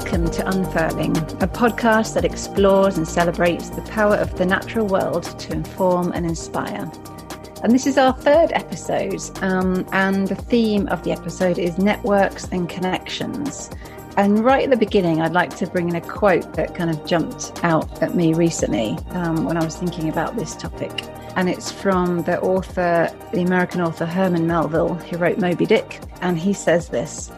Welcome to Unfurling, a podcast that explores and celebrates the power of the natural world to inform and inspire. And this is our third episode, um, and the theme of the episode is networks and connections. And right at the beginning, I'd like to bring in a quote that kind of jumped out at me recently um, when I was thinking about this topic. And it's from the author, the American author Herman Melville, who wrote Moby Dick. And he says this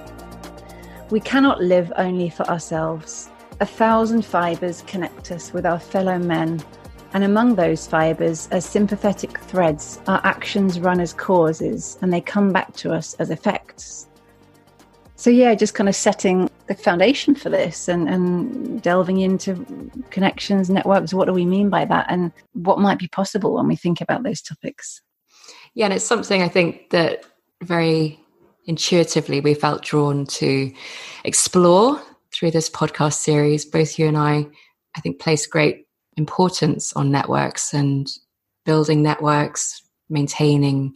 we cannot live only for ourselves. A thousand fibres connect us with our fellow men, and among those fibres, as sympathetic threads, our actions run as causes and they come back to us as effects. So, yeah, just kind of setting the foundation for this and, and delving into connections, networks. What do we mean by that? And what might be possible when we think about those topics? Yeah, and it's something I think that very intuitively we felt drawn to explore through this podcast series. Both you and I, I think, place great importance on networks and building networks, maintaining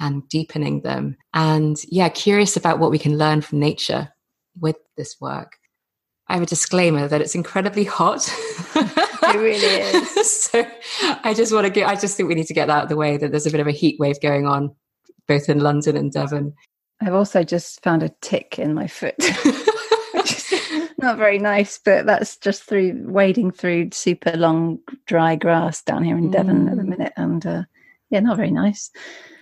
and deepening them. And yeah, curious about what we can learn from nature with this work. I have a disclaimer that it's incredibly hot. it really is. so I just want to get, I just think we need to get that out of the way that there's a bit of a heat wave going on both in London and Devon. I've also just found a tick in my foot, not very nice, but that's just through wading through super long dry grass down here in Devon mm. at the mm. minute. And uh, yeah, not very nice.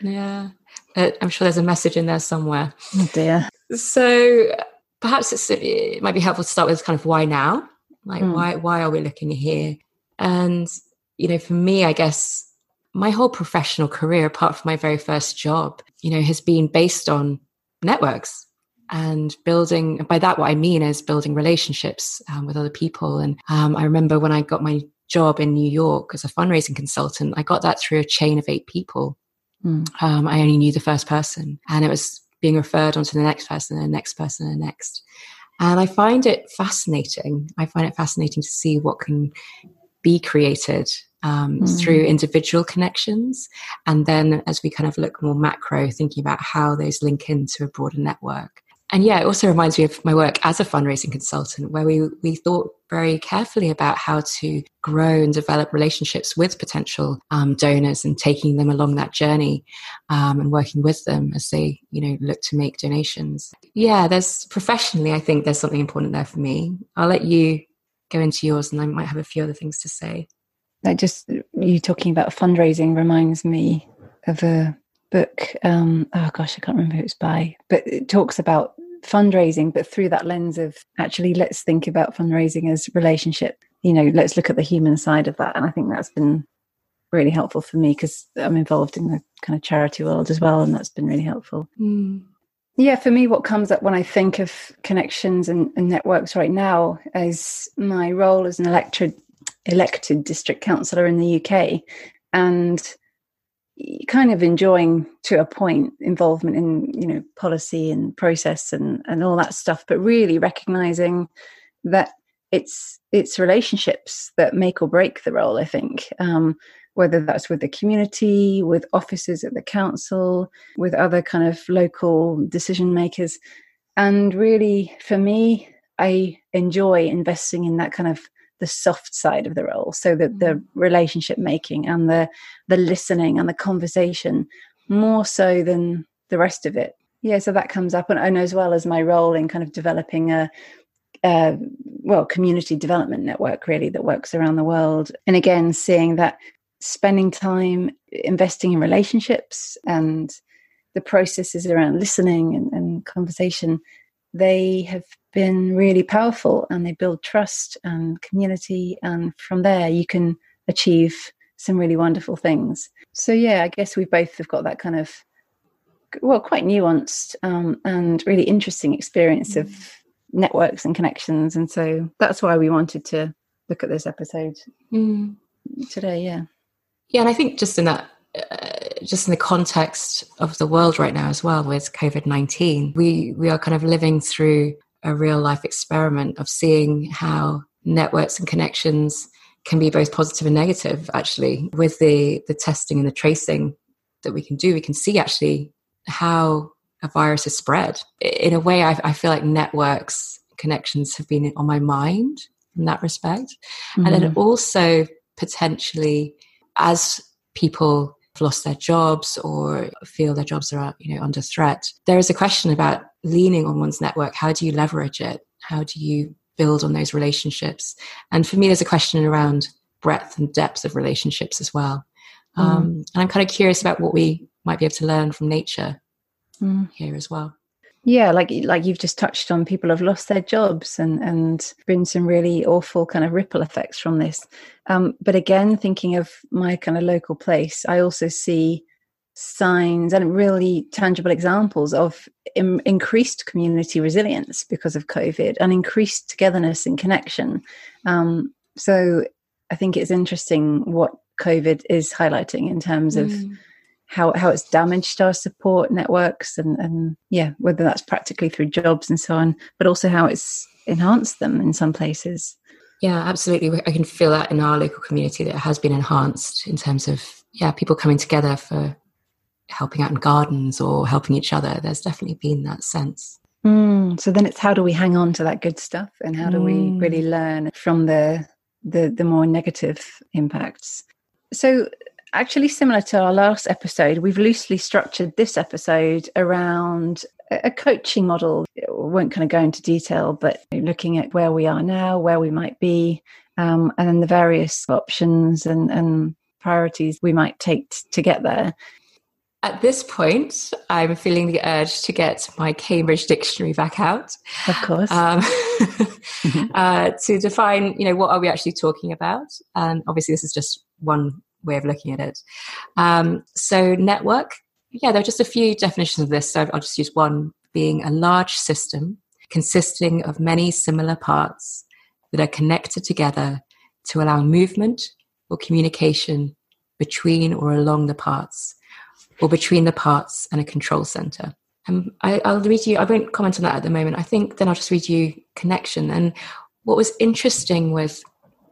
Yeah. Uh, I'm sure there's a message in there somewhere. Oh dear. So perhaps it might be helpful to start with kind of why now? Like mm. why why are we looking here? And you know, for me, I guess my whole professional career, apart from my very first job, you know, has been based on networks and building. By that, what I mean is building relationships um, with other people. And um, I remember when I got my job in New York as a fundraising consultant, I got that through a chain of eight people. Mm. Um, I only knew the first person, and it was being referred on to the next person, and the next person, and the next. And I find it fascinating. I find it fascinating to see what can be created um, mm. through individual connections. And then as we kind of look more macro, thinking about how those link into a broader network. And yeah, it also reminds me of my work as a fundraising consultant, where we, we thought very carefully about how to grow and develop relationships with potential um, donors and taking them along that journey um, and working with them as they, you know, look to make donations. Yeah, there's professionally, I think there's something important there for me. I'll let you go into yours and I might have a few other things to say that just you talking about fundraising reminds me of a book. Um, oh gosh, I can't remember who it's by, but it talks about fundraising, but through that lens of actually let's think about fundraising as relationship. You know, let's look at the human side of that, and I think that's been really helpful for me because I'm involved in the kind of charity world as well, and that's been really helpful. Mm. Yeah, for me, what comes up when I think of connections and, and, networks right now is my role as an elected elected district councillor in the UK and kind of enjoying to a point involvement in you know policy and process and and all that stuff but really recognizing that it's it's relationships that make or break the role i think. Um, whether that's with the community with officers at the council with other kind of local decision makers. And really for me i enjoy investing in that kind of the soft side of the role. So that the mm. relationship making and the the listening and the conversation more so than the rest of it. Yeah so that comes up and, and as well as my role in kind of developing a, a well community development network really that works around the world. And again seeing that spending time investing in relationships and the processes around listening and, and conversation they have been really powerful and they build trust and community. And from there, you can achieve some really wonderful things. So, yeah, I guess we both have got that kind of, well, quite nuanced um, and really interesting experience of networks and connections. And so that's why we wanted to look at this episode mm. today. Yeah. Yeah. And I think just in that, uh, just in the context of the world right now as well with COVID 19, we, we are kind of living through a real life experiment of seeing how networks and connections can be both positive and negative actually with the the testing and the tracing that we can do we can see actually how a virus is spread in a way i, I feel like networks connections have been on my mind in that respect. Mm-hmm. And then mm-hmm. also potentially as people lost their jobs or feel their jobs are you know under threat, there is a question about leaning on one's network. How do you leverage it? How do you build on those relationships? And for me, there's a question around breadth and depth of relationships as well. Mm. Um, and I'm kind of curious about what we might be able to learn from nature mm. here as well. Yeah, like like you've just touched on, people have lost their jobs and and been some really awful kind of ripple effects from this. Um, but again, thinking of my kind of local place, I also see signs and really tangible examples of Im- increased community resilience because of COVID and increased togetherness and connection. Um, so I think it's interesting what COVID is highlighting in terms of mm. How how it's damaged our support networks and and yeah, whether that's practically through jobs and so on, but also how it's enhanced them in some places. Yeah, absolutely. I can feel that in our local community that it has been enhanced in terms of yeah, people coming together for helping out in gardens or helping each other. There's definitely been that sense. Mm, so then it's how do we hang on to that good stuff and how do mm. we really learn from the the the more negative impacts so actually similar to our last episode we've loosely structured this episode around a coaching model we won't kind of go into detail but looking at where we are now where we might be um, and then the various options and, and priorities we might take t- to get there at this point, I'm feeling the urge to get my Cambridge Dictionary back out. Of course. Um, uh, to define, you know, what are we actually talking about? And obviously, this is just one way of looking at it. Um, so, network, yeah, there are just a few definitions of this. So, I'll just use one being a large system consisting of many similar parts that are connected together to allow movement or communication between or along the parts or between the parts and a control center. And I, will read you, I won't comment on that at the moment. I think then I'll just read you connection. And what was interesting with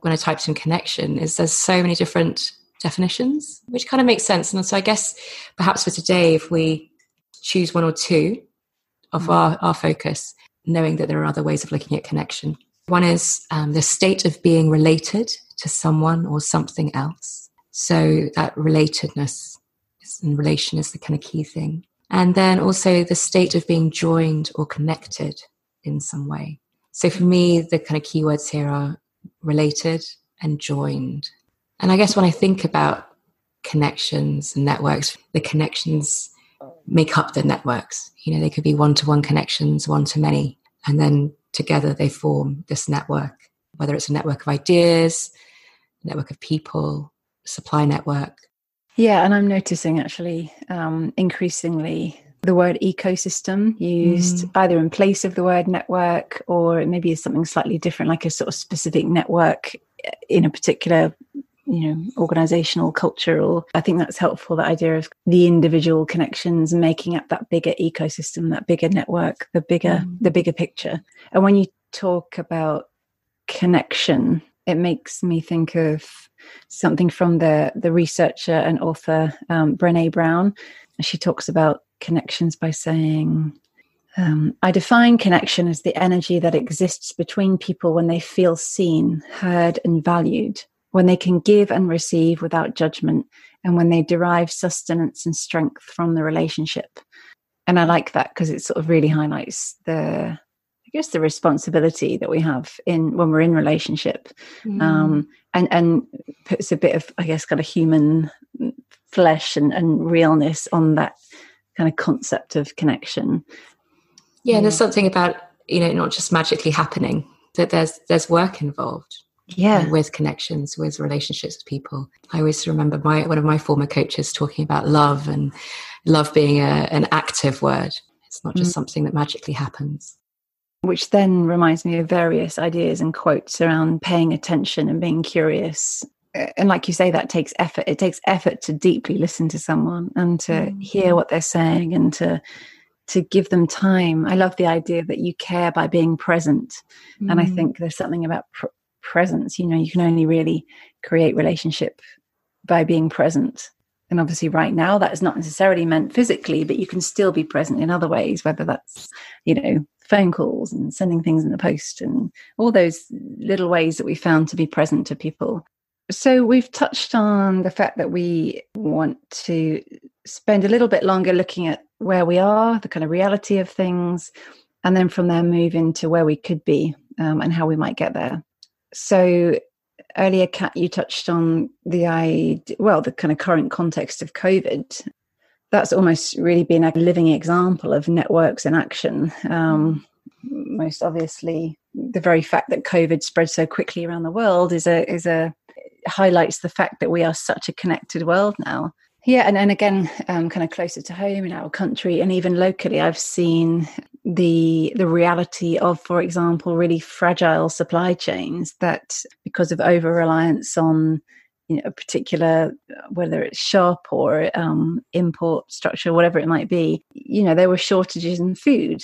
when I typed in connection is there's so many different definitions, which kind of makes sense. And so I guess perhaps for today, if we choose one or two of mm our, our focus, knowing that there are other ways of looking at connection. One is um, the state of being related to someone or something else. So that relatedness and relation is the kind of key thing. And then also the state of being joined or connected in some way. So for me, the kind of keywords here are related and joined. And I guess when I think about connections and networks, the connections make up the networks. You know, they could be one to one connections, one to many, and then together they form this network, whether it's a network of ideas, network of people, supply network, yeah, and I'm noticing actually um, increasingly the word ecosystem used mm. either in place of the word network or maybe is something slightly different, like a sort of specific network in a particular you know organizational cultural i think that's helpful that idea of the individual connections making up that bigger ecosystem that bigger network the bigger mm. the bigger picture and when you talk about connection it makes me think of something from the the researcher and author um, Brene Brown. She talks about connections by saying, um, "I define connection as the energy that exists between people when they feel seen, heard, and valued, when they can give and receive without judgment, and when they derive sustenance and strength from the relationship." And I like that because it sort of really highlights the I guess the responsibility that we have in when we're in relationship, mm. um, and and puts a bit of I guess kind of human flesh and, and realness on that kind of concept of connection. Yeah, yeah, there's something about you know not just magically happening that there's there's work involved. Yeah, with connections, with relationships with people. I always remember my one of my former coaches talking about love and love being a, an active word. It's not just mm. something that magically happens which then reminds me of various ideas and quotes around paying attention and being curious. And like you say, that takes effort. It takes effort to deeply listen to someone and to mm-hmm. hear what they're saying and to to give them time. I love the idea that you care by being present, mm-hmm. and I mm. think there's something about pr- presence. You know, you can only really create relationship by being present. And obviously, right now, that is not necessarily meant physically, but you can still be present in other ways, whether that's, you know, phone calls and sending things in the post and all those little ways that we found to be present to people. So, we've touched on the fact that we want to spend a little bit longer looking at where we are, the kind of reality of things, and then from there move into where we could be um, and how we might get there. So, earlier, Kat, you touched on the idea, well, the kind of current context of COVID. That's almost really been a living example of networks in action. Um, most obviously, the very fact that COVID spread so quickly around the world is a is a highlights the fact that we are such a connected world now. Yeah, and, and again, um, kind of closer to home in our country and even locally, I've seen the the reality of, for example, really fragile supply chains that because of over reliance on you know, a particular whether it's shop or um, import structure, whatever it might be, you know, there were shortages in food,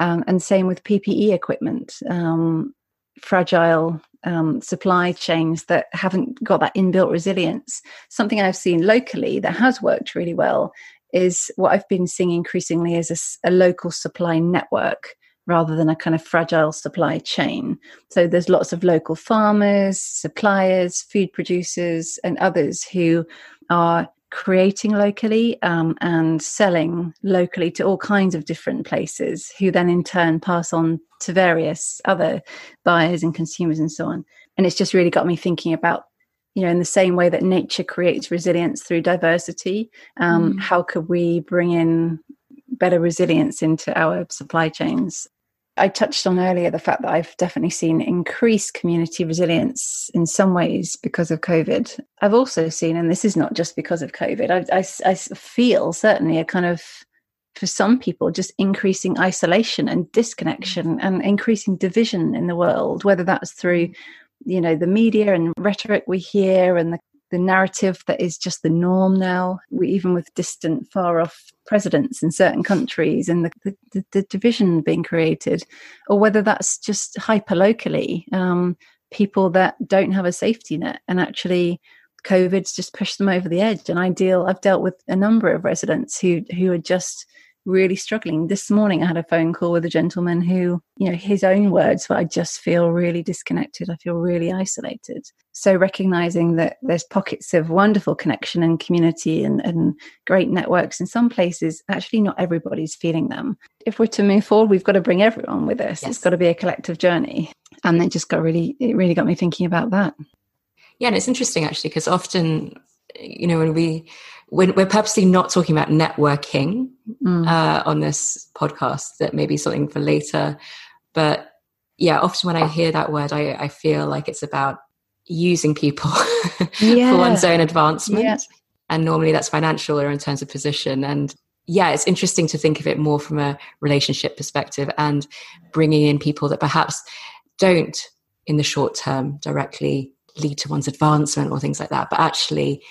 um, and same with PPE equipment. Um, fragile um, supply chains that haven't got that inbuilt resilience. Something I've seen locally that has worked really well is what I've been seeing increasingly as a, a, local supply network rather than a kind of fragile supply chain. So there's lots of local farmers, suppliers, food producers, and others who are creating locally um, and selling locally to all kinds of different places, who then in turn pass on to various other buyers and consumers and so on. And it's just really got me thinking about, you know, in the same way that nature creates resilience through diversity, um, mm. how could we bring in better resilience into our supply chains? I touched on earlier the fact that I've definitely seen increased community resilience in some ways because of COVID. I've also seen, and this is not just because of COVID, I, I, I feel certainly a kind of for some people just increasing isolation and disconnection mm. and increasing division in the world whether that's through you know the media and rhetoric we hear and the, the narrative that is just the norm now we, even with distant far off presidents in certain countries and the, the, the division being created or whether that's just hyper locally um, people that don't have a safety net and actually COVID's just pushed them over the edge. And I deal, I've dealt with a number of residents who who are just really struggling. This morning, I had a phone call with a gentleman who, you know, his own words were, I just feel really disconnected. I feel really isolated. So, recognizing that there's pockets of wonderful connection and community and, and great networks in some places, actually, not everybody's feeling them. If we're to move forward, we've got to bring everyone with us. Yes. It's got to be a collective journey. And it just got really, it really got me thinking about that. Yeah, and it's interesting actually because often, you know, when we when we're purposely not talking about networking mm. uh, on this podcast, that may be something for later. But yeah, often when I hear that word, I, I feel like it's about using people yeah. for one's own advancement. Yeah. And normally that's financial or in terms of position. And yeah, it's interesting to think of it more from a relationship perspective and bringing in people that perhaps don't, in the short term, directly lead to one's advancement or things like that, but actually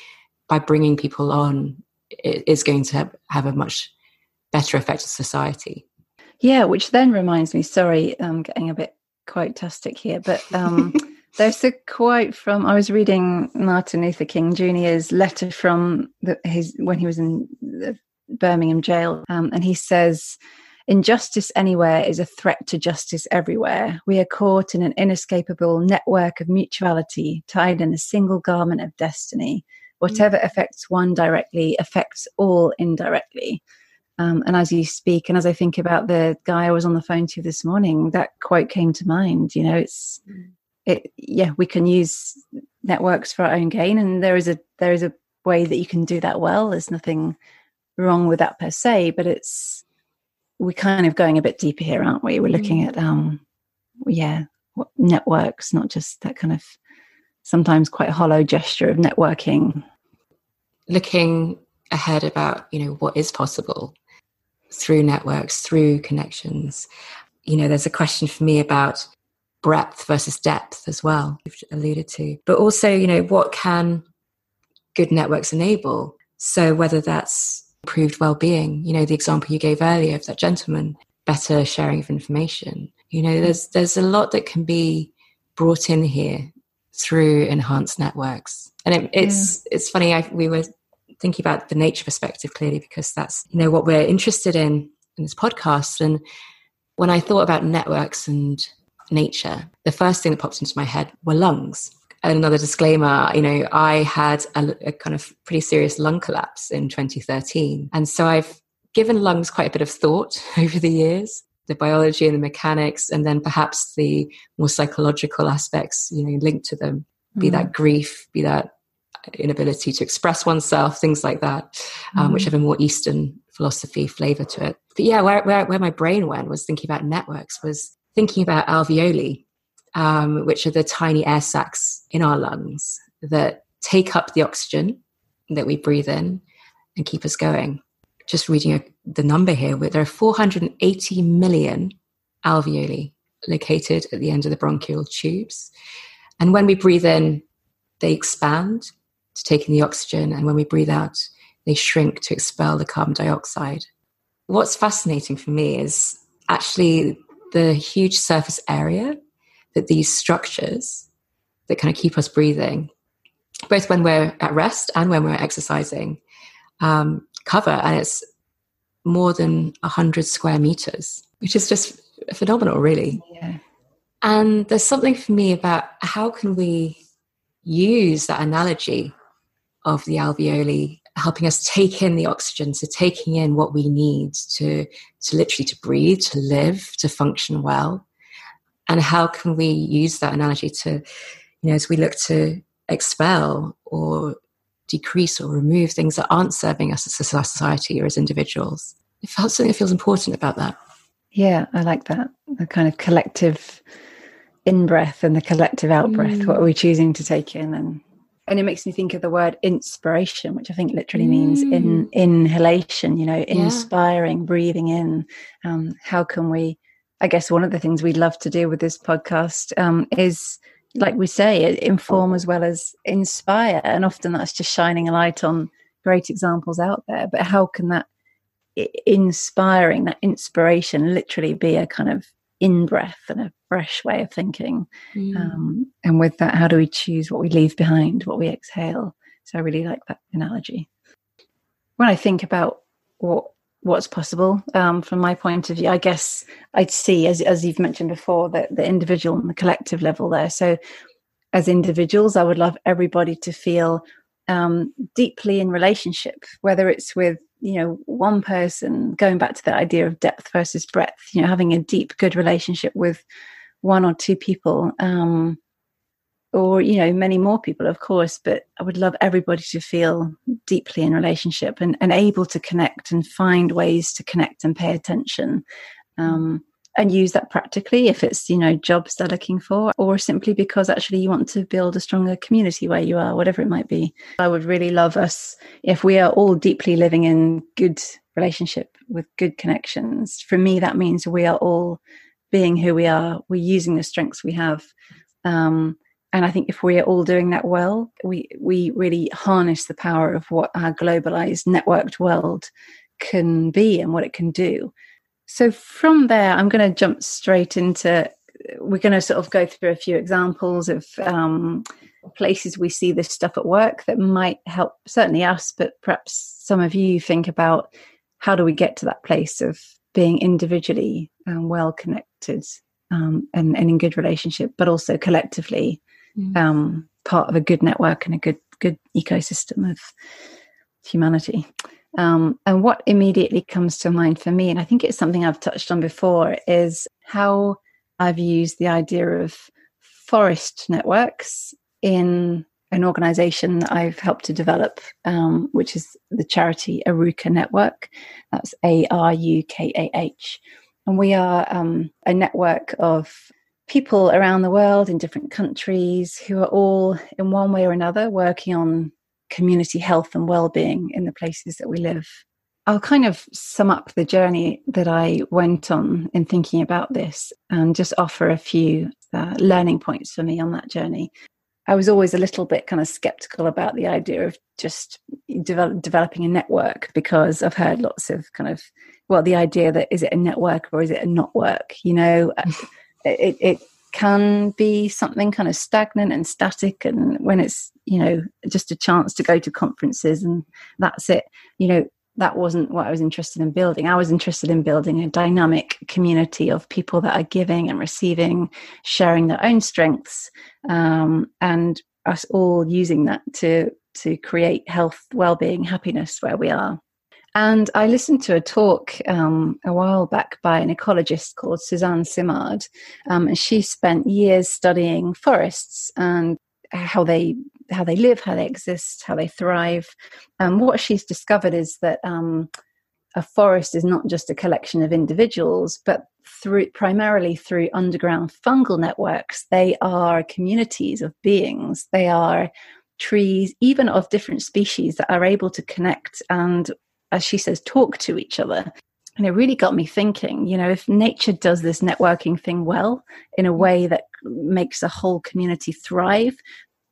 by bringing people on is going to have a much better effect on society. Yeah, which then reminds me, sorry, I'm getting a bit quote-tastic here, but um, there's a quote from, I was reading Martin Luther King Jr.'s letter from the, his when he was in Birmingham jail, um, and he says, Injustice anywhere is a threat to justice everywhere. We are caught in an inescapable network of mutuality, tied in a single garment of destiny. Whatever mm. affects one directly affects all indirectly. Um, and as you speak, and as I think about the guy I was on the phone to this morning, that quote came to mind. You know, it's mm. it. Yeah, we can use networks for our own gain, and there is a there is a way that you can do that well. There's nothing wrong with that per se, but it's we're kind of going a bit deeper here, aren't we? We're looking mm. at um, yeah, networks, not just that kind of sometimes quite hollow gesture of networking. Looking ahead about, you know, what is possible through networks, through connections. You know, there's a question for me about breadth versus depth as well, you've alluded to. But also, you know, what can good networks enable? So whether that's improved well-being, you know, the example you gave earlier of that gentleman, better sharing of information. You know, there's there's a lot that can be brought in here through enhanced networks. And it, it's yeah. it's funny. I, we were thinking about the nature perspective clearly because that's you know what we're interested in in this podcast. And when I thought about networks and nature, the first thing that popped into my head were lungs. And another disclaimer, you know, I had a, a kind of pretty serious lung collapse in 2013. And so I've given lungs quite a bit of thought over the years the biology and the mechanics, and then perhaps the more psychological aspects, you know, linked to them, be mm. that grief, be that inability to express oneself, things like that, um, mm. which have a more Eastern philosophy flavor to it. But yeah, where, where, where my brain went was thinking about networks, was thinking about alveoli, um, which are the tiny air sacs in our lungs that take up the oxygen that we breathe in and keep us going. Just reading a, the number here, there are 480 million alveoli located at the end of the bronchial tubes. And when we breathe in, they expand to take in the oxygen, and when we breathe out, they shrink to expel the carbon dioxide. What's fascinating for me is actually the huge surface area that these structures that kind of keep us breathing, both when we're at rest and when we're exercising, um, cover. And it's more than 100 square meters, which is just phenomenal, really. Yeah. And there's something for me about how can we use that analogy of the alveoli helping us take in the oxygen so taking in what we need to to literally to breathe to live to function well and how can we use that analogy to you know as we look to expel or decrease or remove things that aren't serving us as a society or as individuals it felt something that feels important about that yeah i like that the kind of collective in breath and the collective out breath mm. what are we choosing to take in and and it makes me think of the word inspiration which i think literally mm. means in mm. inhalation you know yeah. inspiring breathing in um, how can we i guess one of the things we love to do with this podcast um, is like we say inform as well as inspire and often that's just shining a light on great examples out there but how can that inspiring that inspiration literally be a kind of in breath and a fresh way of thinking. Mm. Um, and with that, how do we choose what we leave behind, what we exhale? So I really like that analogy. When I think about what what's possible um, from my point of view, I guess I'd see, as as you've mentioned before, that the individual and the collective level there. So as individuals, I would love everybody to feel um, deeply in relationship, whether it's with you know one person going back to the idea of depth versus breadth you know having a deep good relationship with one or two people um or you know many more people of course but i would love everybody to feel deeply in relationship and, and able to connect and find ways to connect and pay attention um and use that practically if it's you know jobs they're looking for or simply because actually you want to build a stronger community where you are whatever it might be. I would really love us if we are all deeply living in good relationship with good connections. For me that means we are all being who we are. We're using the strengths we have. Um, and i think if we are all doing that well we we really harness the power of what our globalized networked world can be and what it can do so from there, I'm going to jump straight into. We're going to sort of go through a few examples of um, places we see this stuff at work that might help certainly us, but perhaps some of you think about how do we get to that place of being individually um, well connected um, and, and, in good relationship, but also collectively mm. um, part of a good network and a good good ecosystem of humanity. Um, and what immediately comes to mind for me, and I think it's something I've touched on before, is how I've used the idea of forest networks in an organization that I've helped to develop, um, which is the charity Arukah Network. That's A R U K A H. And we are um, a network of people around the world in different countries who are all, in one way or another, working on community health and well-being in the places that we live. I'll kind of sum up the journey that i went on in thinking about this and just offer a few uh, learning points for me on that journey. I was always a little bit kind of skeptical about the idea of just develop, developing a network because i've heard lots of kind of well the idea that is it a network or is it a not work? You know it, it can be something kind of stagnant and static and when it's you know just a chance to go to conferences and that's it you know that wasn't what I was interested in building. I was interested in building a dynamic community of people that are giving and receiving, sharing their own strengths, um, and us all using that to to create health, well-being, happiness where we are. And I listened to a talk um, a while back by an ecologist called Suzanne Simard, um, and she spent years studying forests and how they how they live, how they exist, how they thrive. And what she's discovered is that um, a forest is not just a collection of individuals, but through primarily through underground fungal networks, they are communities of beings. They are trees, even of different species, that are able to connect and as she says, talk to each other. And it really got me thinking, you know, if nature does this networking thing well in a way that makes a whole community thrive,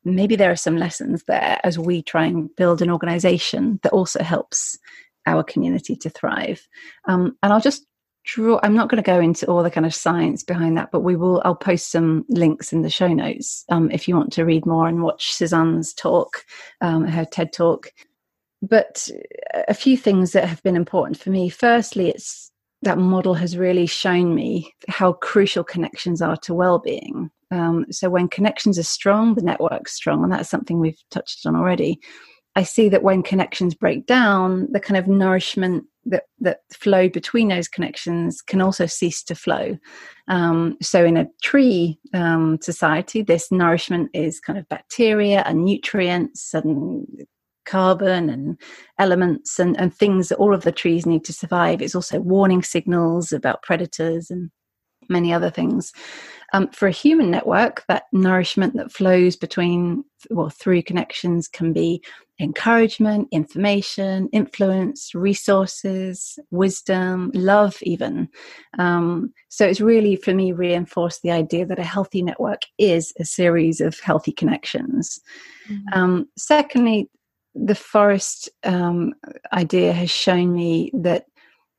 maybe there are some lessons there as we try and build an organization that also helps our community to thrive. Um, and I'll just draw, I'm not going to go into all the kind of science behind that, but we will, I'll post some links in the show notes um, if you want to read more and watch Suzanne's talk, um, her TED talk but a few things that have been important for me. Firstly, it's that model has really shown me how crucial connections are to well-being. Um, so when connections are strong, the network's strong, and that's something we've touched on already. I see that when connections break down, the kind of nourishment that that flow between those connections can also cease to flow. Um, so in a tree um, society, this nourishment is kind of bacteria and nutrients and carbon and elements and, and things that all of the trees need to survive. It's also warning signals about predators and many other things. Um, for a human network, that nourishment that flows between, well, through connections can be encouragement, information, influence, resources, wisdom, love, even. Um, so it's really, for me, reinforced the idea that a healthy network is a series of healthy connections. Mm-hmm. Um, secondly, the forest um, idea has shown me that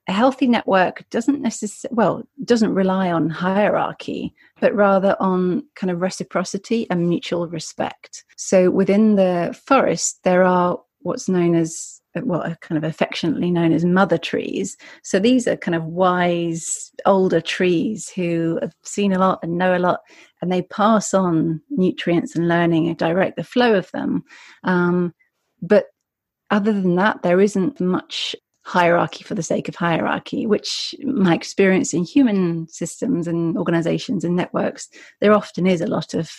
a healthy network doesn't necessarily well doesn't rely on hierarchy but rather on kind of reciprocity and mutual respect. So within the forest there are what's known as what are kind of affectionately known as mother trees. So these are kind of wise older trees who have seen a lot and know a lot and they pass on nutrients and learning and direct the flow of them. Um, but other than that, there isn't much hierarchy for the sake of hierarchy, which my experience in human systems and organizations and networks, there often is a lot of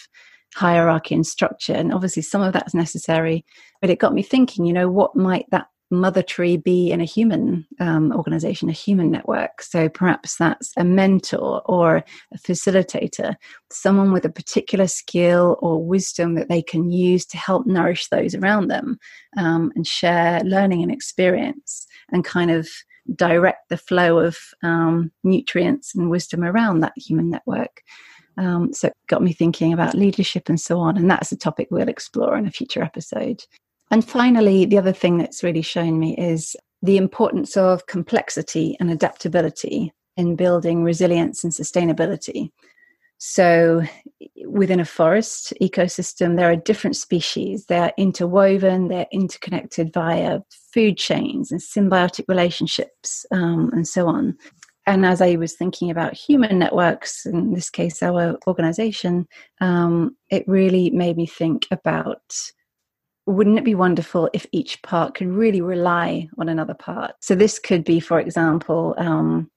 hierarchy and structure. And obviously, some of that's necessary. But it got me thinking, you know, what might that mother tree be in a human um, organization, a human network. So perhaps that's a mentor or a facilitator, someone with a particular skill or wisdom that they can use to help nourish those around them um, and share learning and experience and kind of direct the flow of um, nutrients and wisdom around that human network. Um, so it got me thinking about leadership and so on. And that's a topic we'll explore in a future episode. And finally, the other thing that's really shown me is the importance of complexity and adaptability in building resilience and sustainability. So, within a forest ecosystem, there are different species. They're interwoven, they're interconnected via food chains and symbiotic relationships, um, and so on. And as I was thinking about human networks, in this case, our organization, um, it really made me think about wouldn't it be wonderful if each part could really rely on another part? So, this could be, for example, um,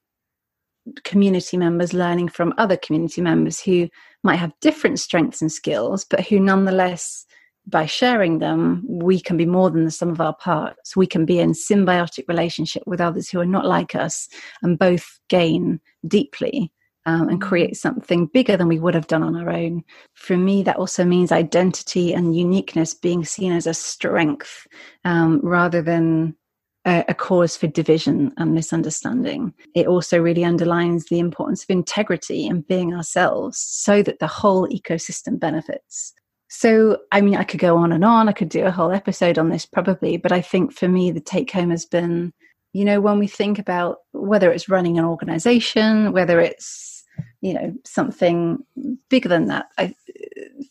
community members learning from other community members who might have different strengths and skills, but who nonetheless, by sharing them, we can be more than the sum of our parts. We can be in symbiotic relationship with others who are not like us and both gain deeply um, and create something bigger than we would have done on our own. For me, that also means identity and uniqueness being seen as a strength um, rather than a, a, cause for division and misunderstanding. It also really underlines the importance of integrity and being ourselves so that the whole ecosystem benefits. So, I mean, I could go on and on. I could do a whole episode on this probably, but I think for me, the take home has been you know, when we think about whether it's running an organization, whether it's you know something bigger than that I,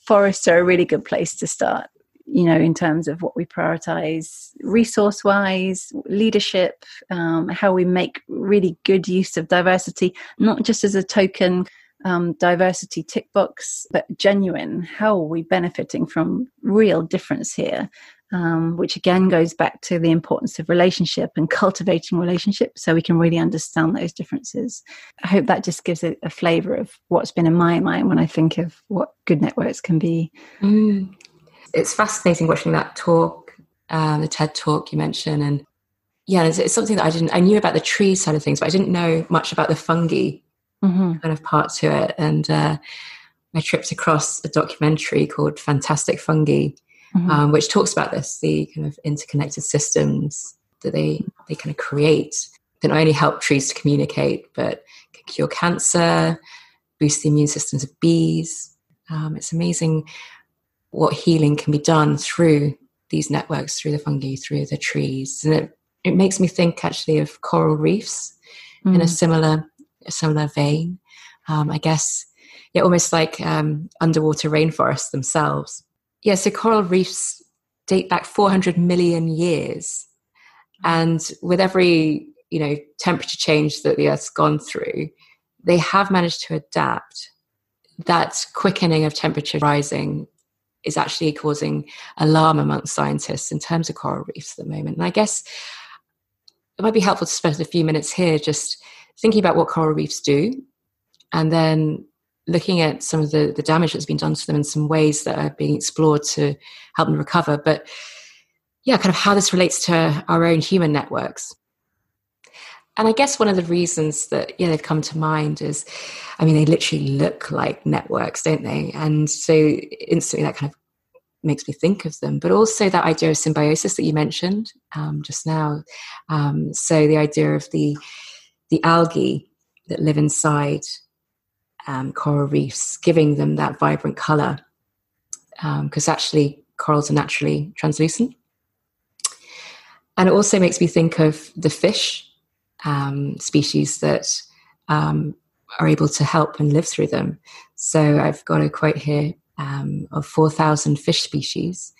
forests are a really good place to start you know, in terms of what we prioritize resource wise, leadership, um, how we make really good use of diversity, not just as a token um, diversity tick box, but genuine. How are we benefiting from real difference here? Um, which again goes back to the importance of relationship and cultivating relationship so we can really understand those differences. I hope that just gives a, a flavor of what's been in my mind when I think of what good networks can be. Mm. It's fascinating watching that talk, um, the TED talk you mentioned. And yeah, it's, it's, something that I didn't, I knew about the tree side of things, but I didn't know much about the fungi mm-hmm. kind of part to it. And uh, I tripped across a documentary called Fantastic Fungi mm-hmm. um, which talks about this the kind of interconnected systems that they they kind of create that not only help trees to communicate but can cure cancer boost the immune systems of bees um, it's amazing what healing can be done through these networks through the fungi through the trees and it, it makes me think actually of coral reefs mm. in a mm. similar a similar vein um, i guess yeah almost like um, underwater rainforests themselves yeah, so coral reefs date back 400 million years. And with every, you know, temperature change that the Earth's gone through, they have managed to adapt. That quickening of temperature rising is actually causing alarm amongst scientists in terms of coral reefs at the moment. And I guess it might be helpful to spend a few minutes here just thinking about what coral reefs do and then looking at some of the, the damage that's been done to them and some ways that are being explored to help them recover. But yeah, kind of how this relates to our own human networks. And I guess one of the reasons that yeah they've come to mind is, I mean, they literally look like networks, don't they? And so instantly that kind of makes me think of them. But also that idea of symbiosis that you mentioned um, just now. Um, so the idea of the the algae that live inside um, coral reefs, giving them that vibrant color. Because um, actually, corals are naturally translucent. And it also makes me think of the fish um, species that um, are able to help and live through them. So I've got a quote here um, of 4,000 fish species,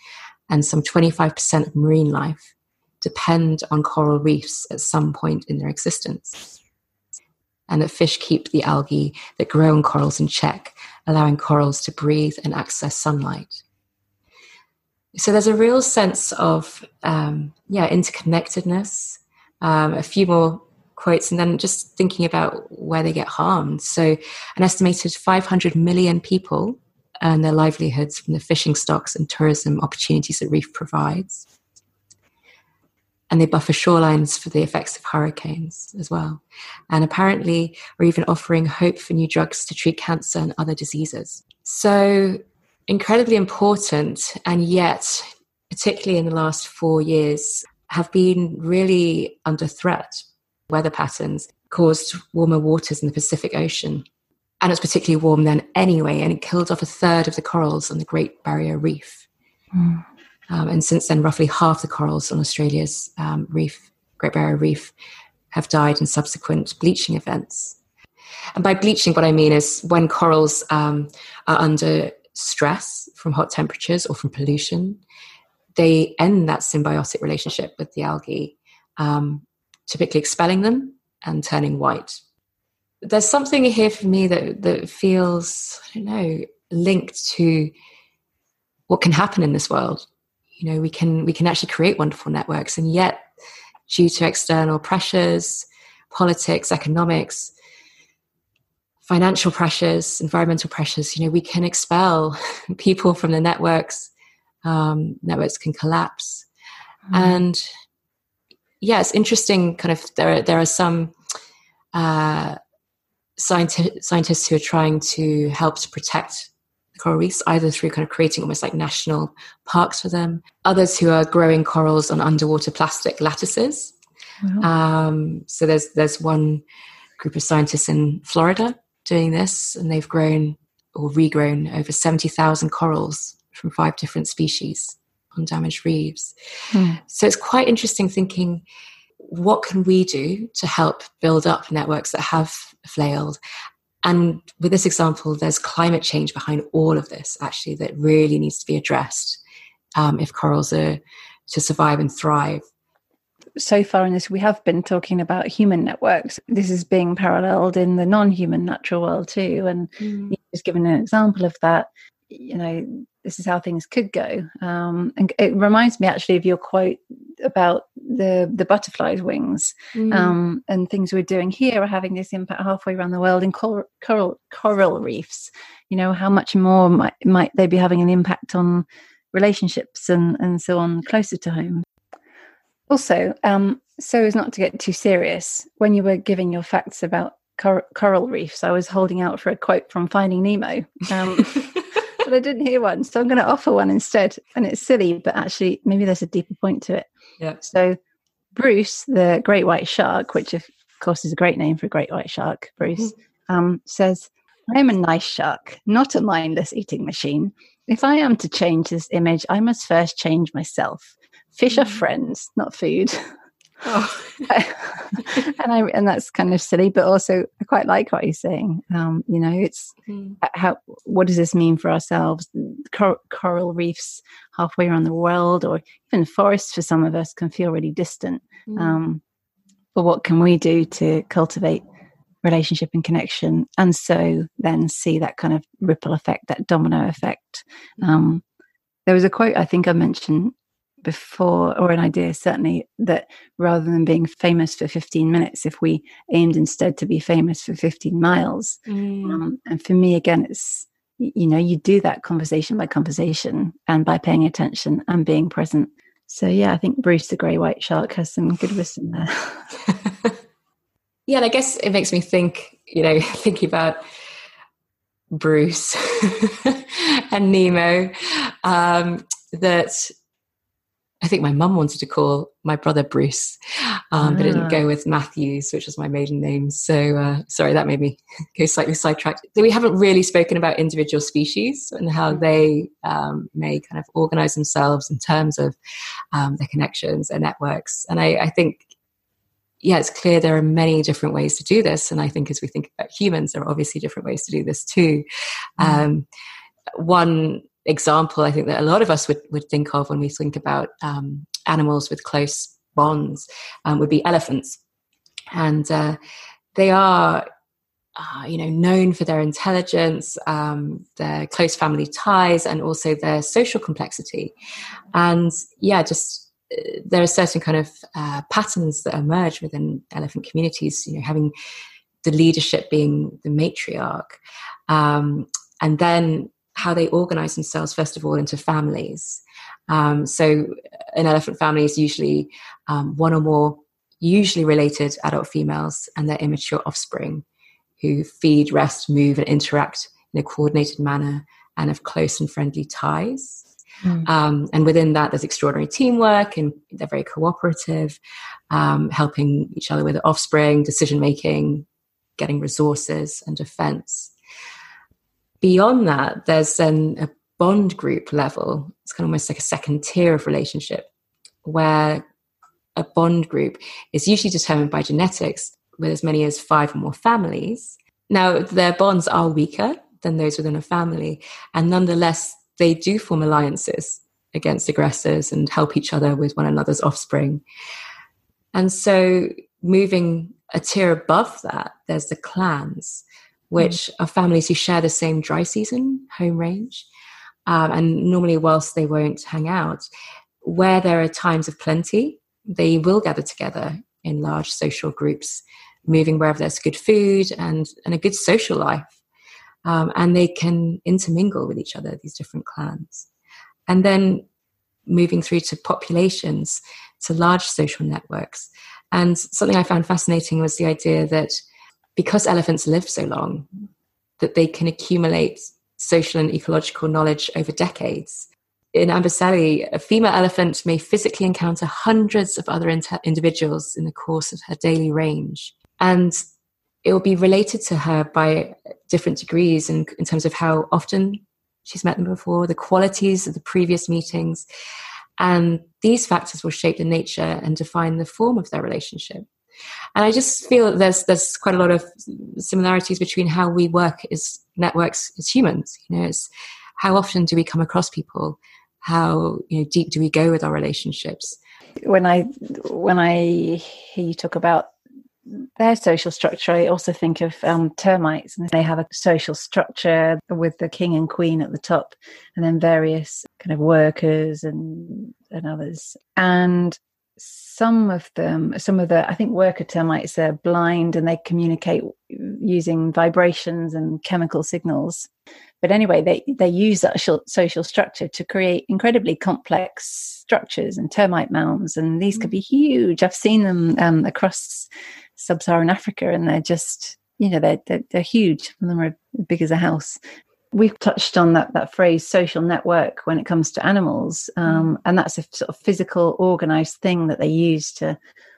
and some 25% of marine life depend on coral reefs at some point in their existence and that fish keep the algae that grow in corals in check, allowing corals to breathe and access sunlight. So there's a real sense of um, yeah interconnectedness. Um, a few more quotes, and then just thinking about where they get harmed. So an estimated 500 million people earn their livelihoods from the fishing stocks and tourism opportunities that reef provides and they buffer shorelines for the effects of hurricanes as well. And apparently are even offering hope for new drugs to treat cancer and other diseases. So incredibly important, and yet, particularly in the last four years, have been really under threat. Weather patterns caused warmer waters in the Pacific Ocean. And it's particularly warm then anyway, and it killed off a third of the corals on the Great Barrier Reef. Mm. Um, and since then, roughly half the corals on Australia's um, reef, Great Barrier Reef, have died in subsequent bleaching events. And by bleaching, what I mean is when corals um, are under stress from hot temperatures or from pollution, they end that symbiotic relationship with the algae, um, typically expelling them and turning white. There's something here for me that, that feels, I don't know, linked to what can happen in this world you know we can we can actually create wonderful networks and yet due to external pressures politics economics financial pressures environmental pressures you know we can expel people from the networks um, networks can collapse mm. and yeah it's interesting kind of there are, there are some uh, scientists scientists who are trying to help to protect coral reefs, either through kind of creating almost like national parks for them, others who are growing corals on underwater plastic lattices. Wow. Um, so there's there's one group of scientists in Florida doing this, and they've grown or regrown over seventy thousand corals from five different species on damaged reefs. Hmm. So it's quite interesting thinking what can we do to help build up networks that have flailed and with this example, there's climate change behind all of this, actually, that really needs to be addressed um, if corals are to survive and thrive. So far in this, we have been talking about human networks. This is being paralleled in the non human natural world too. And mm. just given an example of that. You know, this is how things could go. Um, and it reminds me actually of your quote about the the butterfly's wings mm. um, and things we're doing here are having this impact halfway around the world in coral coral, coral reefs. You know, how much more might might they be having an impact on relationships and and so on closer to home? Also, um, so as not to get too serious, when you were giving your facts about cor- coral reefs, I was holding out for a quote from Finding Nemo. Um, but I didn't hear one. So I'm going to offer one instead. And it's silly, but actually, maybe there's a deeper point to it. Yeah. So Bruce, the great white shark, which of course is a great name for a great white shark, Bruce, mm-hmm. um, says, I am a nice shark, not a mindless eating machine. If I am to change this image, I must first change myself. Fish mm-hmm. are friends, not food. Oh. and I and that's kind of silly, but also I quite like what he's saying. Um, you know, it's mm. how what does this mean for ourselves? Cor- coral reefs halfway around the world, or even forests for some of us can feel really distant. Mm. Um, but what can we do to cultivate relationship and connection, and so then see that kind of ripple effect, that domino effect? Mm. Um, there was a quote I think I mentioned before, or an idea certainly, that rather than being famous for 15 minutes, if we aimed instead to be famous for 15 miles. Mm. Um, and for me, again, it's, you know, you do that conversation by conversation and by paying attention and being present. So, yeah, I think Bruce the Grey White Shark has some good wisdom there. yeah, and I guess it makes me think, you know, thinking about Bruce and Nemo, um, that I think my mum wanted to call my brother Bruce, um, but it didn't go ah. with Matthews, which was my maiden name. So uh, sorry, that made me go slightly sidetracked. So we haven't really spoken about individual species and how mm. they um, may kind of organize themselves in terms of um, their connections, their networks. And I, I think yeah, it's clear there are many different ways to do this. And I think as we think about humans, there are obviously different ways to do this too. Mm. Um, one example I think that a lot of us would, would think of when we think about um, animals with close bonds um, would be elephants. And uh, they are, uh, you know, known for their intelligence, um, their close family ties, and also their social complexity. And yeah, just uh, there are certain kind of uh, patterns that emerge within elephant communities, you know, having the leadership being the matriarch. Um, and then how they organize themselves, first of all, into families. Um, so, an elephant family is usually um, one or more usually related adult females and their immature offspring who feed, rest, move, and interact in a coordinated manner and have close and friendly ties. Mm. Um, and within that, there's extraordinary teamwork, and they're very cooperative, um, helping each other with offspring, decision making, getting resources, and defense beyond that, there's then a bond group level. It's kind of almost like a second tier of relationship where a bond group is usually determined by genetics with as many as five or more families. Now, their bonds are weaker than those within a family, and nonetheless, they do form alliances against aggressors and help each other with one another's offspring. And so, moving a tier above that, there's the clans, which mm. are families who share the same dry season home range. Um, and normally, whilst they won't hang out, where there are times of plenty, they will gather together in large social groups, moving wherever there's good food and, and a good social life. Um, and they can intermingle with each other, these different clans. And then moving through to populations, to large social networks. And something I found fascinating was the idea that because elephants live so long, that they can accumulate social and ecological knowledge over decades. In Amboseli, a female elephant may physically encounter hundreds of other inter- individuals in the course of her daily range. And it will be related to her by different degrees in, in terms of how often she's met them before, the qualities of the previous meetings. And these factors will shape the nature and define the form of their relationship. And I just feel that there's there's quite a lot of similarities between how we work as networks as humans. You know, it's how often do we come across people how you know deep do we go with our relationships when i when i hear you talk about their social structure, I also think of um, termites, and they have a social structure with the king and queen at the top, and then various kind of workers and and others. And some of them, some of the, I think worker termites are blind and they communicate using vibrations and chemical signals. But anyway, they, they use that social structure to create incredibly complex structures and termite mounds. And these could be huge. I've seen them um, across sub-Saharan Africa, and they're just you know they're they're, they're huge. Some of them are big as a house. We've touched on that that phrase social network when it comes to animals, um, mm. and that's a sort of physical, organized thing that they use to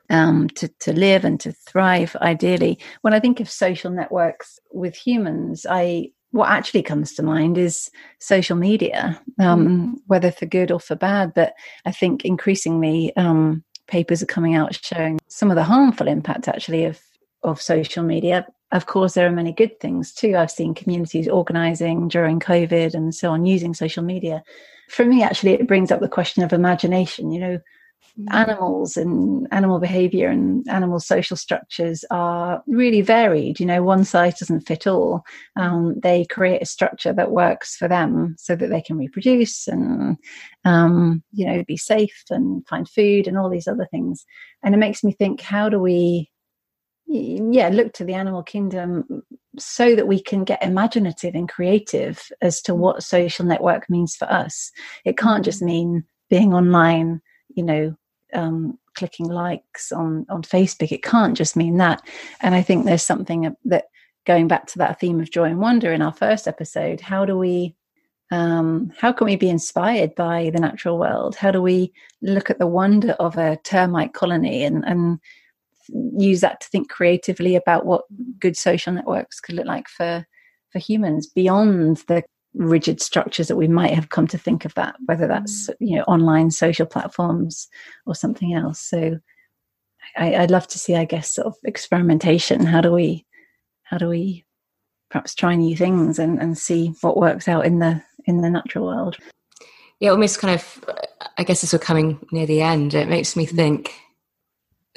um, to to live and to thrive. Ideally, when I think of social networks with humans, I what actually comes to mind is social media, um, mm. whether for good or for bad. But I think increasingly um, papers are coming out showing some of the harmful impact actually of of social media. Of course, there are many good things too. I've seen communities organizing during COVID and so on using social media. For me, actually, it brings up the question of imagination. You know, Mm. animals and animal behavior and animal social structures are really varied. You know, one size doesn't fit all. Um, they create a structure that works for them so that they can reproduce and, um, you know, be safe and find food and all these other things. And it makes me think how do we, yeah, look to the animal kingdom so that we can get imaginative and creative as to what social network means for us. It can't just mm. mean being online you know um, clicking likes on on Facebook. It can't just mean that. And I think there's something that going back to that theme of joy and wonder in our first episode. How do we um, how can we be inspired by the natural world? How do we look at the wonder of a termite colony and, and use that to think creatively about what good social networks could look like for for humans beyond the rigid structures that we might have come to think of that whether that's mm. you know online social platforms or something else. So I, i'd love to see i guess sort of experimentation. How do we how do we perhaps try new things and, and see what works out in the in the natural world? Yeah almost kind of i guess as we're coming near the end it makes me think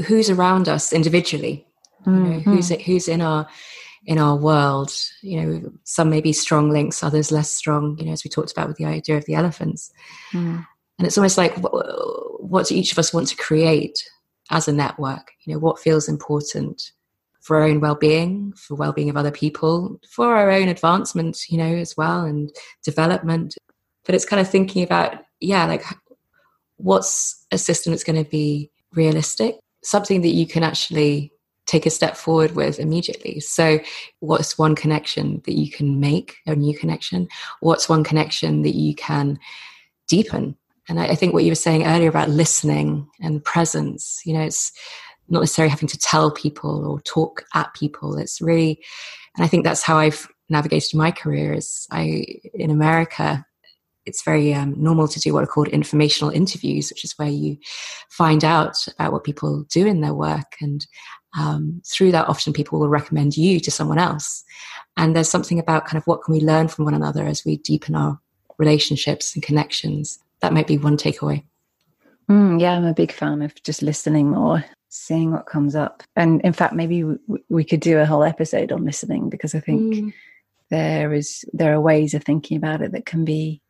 who's around us individually mm-hmm. you know, who's mm-hmm. who's in our in our world. You know, some may be strong links, others less strong. You know, as we talked about with the idea of the elephants. Mm. And it's almost like, what do each of us want to create as a network? You know, what feels important for our own well-being, for well-being of other people, for our own advancement, you know, as well, and development. But it's kind of thinking about, yeah, like what's a system that's going to be realistic, something that you can actually take a step forward with immediately. So, what's one connection that you can make, a new connection? What's one connection that you can deepen? And I, I think what you were saying earlier about listening and presence, you know, it's not necessarily having to tell people or talk at people. It's really, and I think that's how I've navigated my career. Is I in America, it's very um, normal to do what are called informational interviews, which is where you find out about what people do in their work and um, through that, often people will recommend you to someone else. And there's something about kind of what can we learn from one another as we deepen our relationships and connections. That might be one takeaway. Mm, yeah, I'm a big fan of just listening more, seeing what comes up. And in fact, maybe we, we could do a whole episode on listening because I think mm. there is there are ways of thinking about it that can be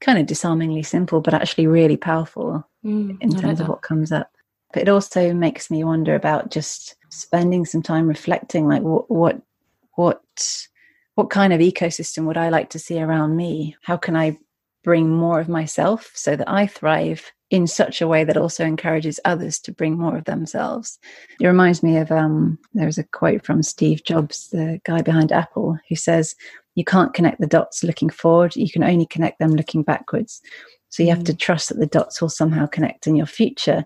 kind of disarmingly simple, but actually really powerful mm, in terms of what comes up but it also makes me wonder about just spending some time reflecting like what what what what kind of ecosystem would I like to see around me? How can I bring more of myself so that I thrive in such a way that also encourages others to bring more of themselves? It reminds me of um, there's a quote from Steve Jobs, the guy behind Apple, who says, You can't connect the dots looking forward, you can only connect them looking backwards. So you have to mm. trust that the dots will somehow connect in your future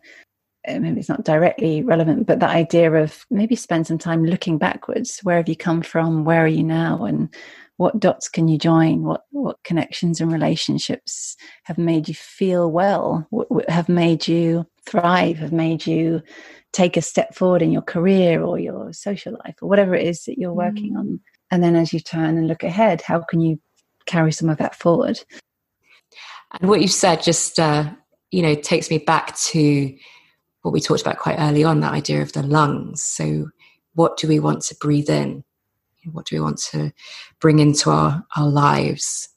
maybe it's not directly relevant, but that idea of maybe spend some time looking backwards. Where have you come from? Where are you now? And what dots can you join? What what connections and relationships have made you feel well? Have made you thrive? Have made you take a step forward in your career or your social life or whatever it is that you're working mm. on? And then as you turn and look ahead, how can you carry some of that forward? And what you've said just, uh, you know, takes me back to what we talked about quite early on that idea of the lungs. So, what do we want to breathe in? What do we want to bring into our, our lives?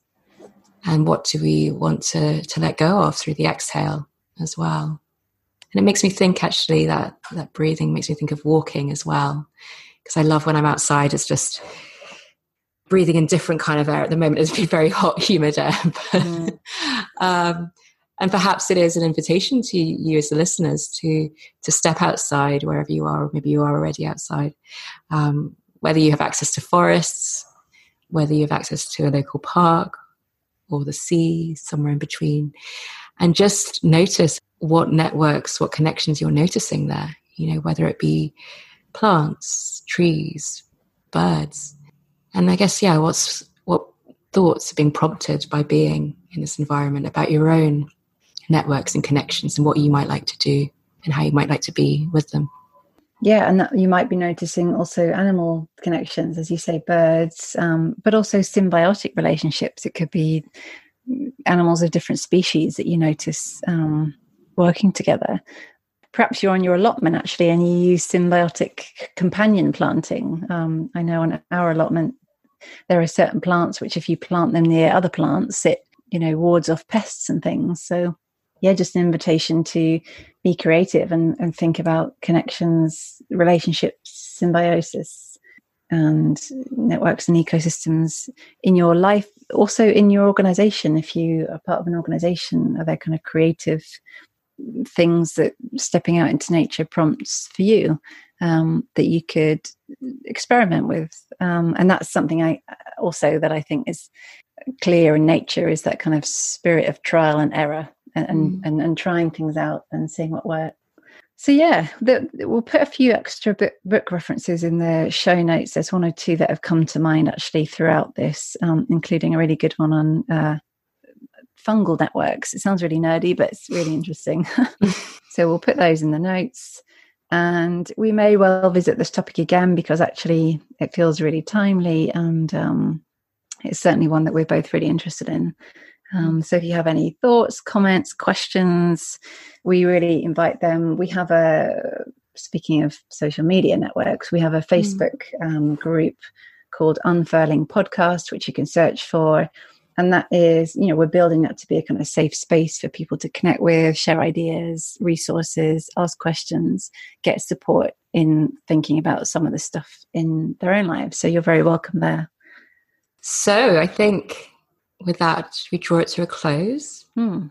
And what do we want to, to let go of through the exhale as well? And it makes me think actually that that breathing makes me think of walking as well. Because I love when I'm outside, it's just breathing in different kind of air at the moment. It's been very hot, humid air. Mm. um, and perhaps it is an invitation to you as the listeners to to step outside wherever you are, or maybe you are already outside. Um, whether you have access to forests, whether you have access to a local park or the sea, somewhere in between, and just notice what networks, what connections you're noticing there. You know, whether it be plants, trees, birds, and I guess yeah, what's what thoughts are being prompted by being in this environment about your own networks and connections and what you might like to do and how you might like to be with them. Yeah, and that, you might be noticing also animal connections, as you say, birds, um, but also symbiotic relationships. It could be animals of different species that you notice um, working together. Perhaps you're on your allotment actually, and you use symbiotic companion planting. Um, I know on our allotment there are certain plants which, if you plant them near other plants, it you know wards off pests and things. So yeah, just an invitation to be creative and, and think about connections, relationships, symbiosis, and networks and ecosystems in your life, also in your organization. If you are part of an organization, are there kind of creative things that stepping out into nature prompts for you um, that you could experiment with? Um, and that's something I also that I think is clear in nature is that kind of spirit of trial and error and, mm. and, and, trying things out and seeing what works. So yeah, the, we'll put a few extra book, book, references in the show notes. There's one or two that have come to mind actually throughout this, um, including a really good one on uh, fungal networks. It sounds really nerdy, but it's really interesting. so we'll put those in the notes. And we may well visit this topic again because actually it feels really timely and um, it's certainly one that we're both really interested in. Um, so if you have any thoughts, comments, questions, we really invite them. We have a, speaking of social media networks, we have a mm. Facebook mm. um, group called Unfurling Podcast, which you can search for. And that is, you know, we're building that to be a kind of safe space for people to connect with, share ideas, resources, ask questions, get support in thinking about some of the stuff in their own lives. So you're very welcome there. So I think with that, we draw it to a close? Hmm.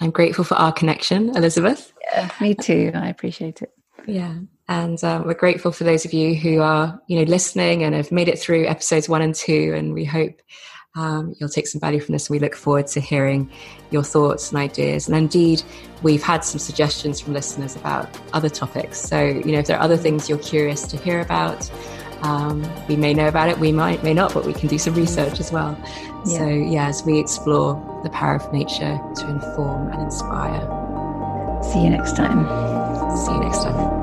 I'm grateful for our connection, Elizabeth. Yeah, me too. I appreciate it. Yeah. And um, we're grateful for those of you who are, you know, listening and have made it through episodes one and two. And we hope um, you'll take some value from this. And we look forward to hearing your thoughts and ideas. And indeed, we've had some suggestions from listeners about other topics. So, you know, if there are other things you're curious to hear about, um, we may know about it, we might, may not, but we can do some research as well. Yeah. So, yeah, as we explore the power of nature to inform and inspire. See you next time. See you next time.